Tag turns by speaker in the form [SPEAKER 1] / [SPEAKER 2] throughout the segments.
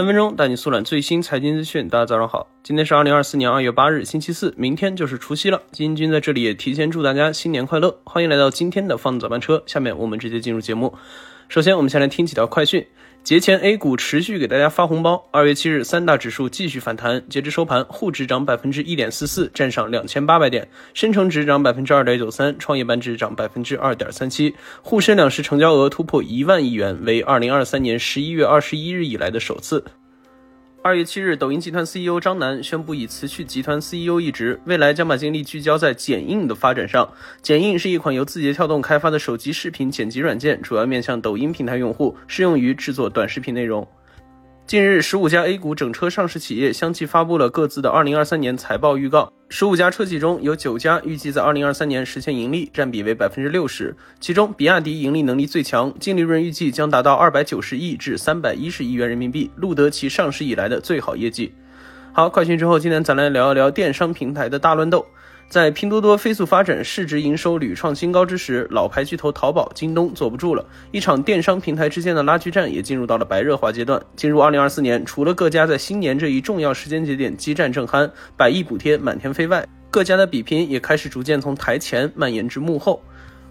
[SPEAKER 1] 三分钟带你速览最新财经资讯。大家早上好，今天是二零二四年二月八日，星期四，明天就是除夕了。金军在这里也提前祝大家新年快乐，欢迎来到今天的放早班车。下面我们直接进入节目。首先，我们先来听几条快讯。节前 A 股持续给大家发红包。二月七日，三大指数继续反弹，截至收盘，沪指涨百分之一点四四，站上两千八百点；深成指涨百分之二点九三，创业板指涨百分之二点三七。沪深两市成交额突破一万亿元，为二零二三年十一月二十一日以来的首次。二月七日，抖音集团 CEO 张楠宣布已辞去集团 CEO 一职，未来将把精力聚焦在剪映的发展上。剪映是一款由字节跳动开发的手机视频剪辑软件，主要面向抖音平台用户，适用于制作短视频内容。近日，十五家 A 股整车上市企业相继发布了各自的二零二三年财报预告。十五家车企中有九家预计在二零二三年实现盈利，占比为百分之六十。其中，比亚迪盈利能力最强，净利润预计将达到二百九十亿至三百一十亿元人民币，录得其上市以来的最好业绩。好，快讯之后，今天咱来聊一聊电商平台的大乱斗。在拼多多飞速发展、市值营收屡创新高之时，老牌巨头淘宝、京东坐不住了。一场电商平台之间的拉锯战也进入到了白热化阶段。进入二零二四年，除了各家在新年这一重要时间节点激战正酣、百亿补贴满天飞外，各家的比拼也开始逐渐从台前蔓延至幕后。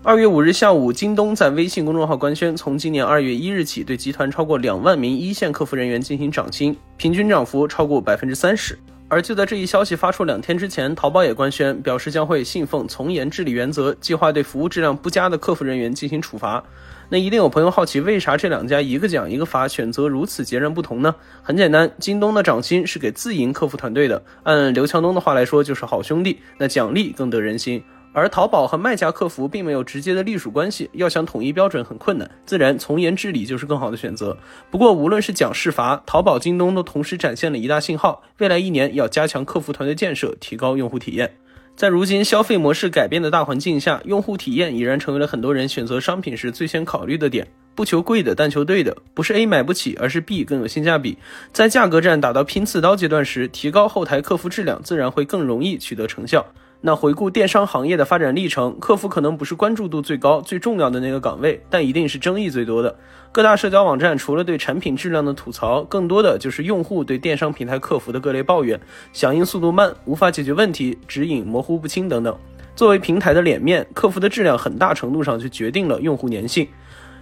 [SPEAKER 1] 二月五日下午，京东在微信公众号官宣，从今年二月一日起，对集团超过两万名一线客服人员进行涨薪，平均涨幅超过百分之三十。而就在这一消息发出两天之前，淘宝也官宣表示将会信奉从严治理原则，计划对服务质量不佳的客服人员进行处罚。那一定有朋友好奇，为啥这两家一个奖一个罚，选择如此截然不同呢？很简单，京东的涨薪是给自营客服团队的，按刘强东的话来说就是好兄弟，那奖励更得人心。而淘宝和卖家客服并没有直接的隶属关系，要想统一标准很困难，自然从严治理就是更好的选择。不过，无论是奖是罚，淘宝、京东都同时展现了一大信号：未来一年要加强客服团队建设，提高用户体验。在如今消费模式改变的大环境下，用户体验已然成为了很多人选择商品时最先考虑的点。不求贵的，但求对的，不是 A 买不起，而是 B 更有性价比。在价格战打到拼刺刀阶段时，提高后台客服质量，自然会更容易取得成效。那回顾电商行业的发展历程，客服可能不是关注度最高、最重要的那个岗位，但一定是争议最多的。各大社交网站除了对产品质量的吐槽，更多的就是用户对电商平台客服的各类抱怨，响应速度慢、无法解决问题、指引模糊不清等等。作为平台的脸面，客服的质量很大程度上就决定了用户粘性。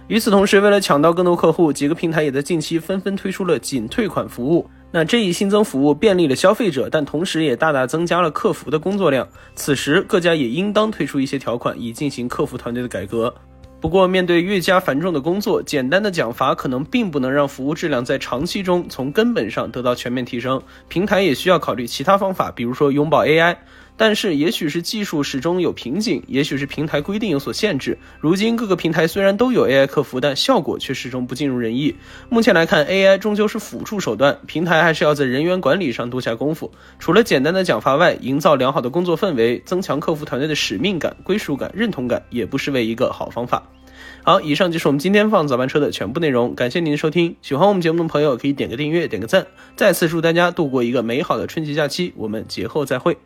[SPEAKER 1] 与此同时，为了抢到更多客户，几个平台也在近期纷纷推出了仅退款服务。那这一新增服务便利了消费者，但同时也大大增加了客服的工作量。此时各家也应当推出一些条款，以进行客服团队的改革。不过，面对越加繁重的工作，简单的奖罚可能并不能让服务质量在长期中从根本上得到全面提升。平台也需要考虑其他方法，比如说拥抱 AI。但是，也许是技术始终有瓶颈，也许是平台规定有所限制。如今各个平台虽然都有 AI 客服，但效果却始终不尽如人意。目前来看，AI 终究是辅助手段，平台还是要在人员管理上多下功夫。除了简单的奖罚外，营造良好的工作氛围，增强客服团队的使命感、归属感、认同感，也不失为一个好方法。好，以上就是我们今天放早班车的全部内容，感谢您的收听。喜欢我们节目的朋友可以点个订阅，点个赞。再次祝大家度过一个美好的春节假期，我们节后再会。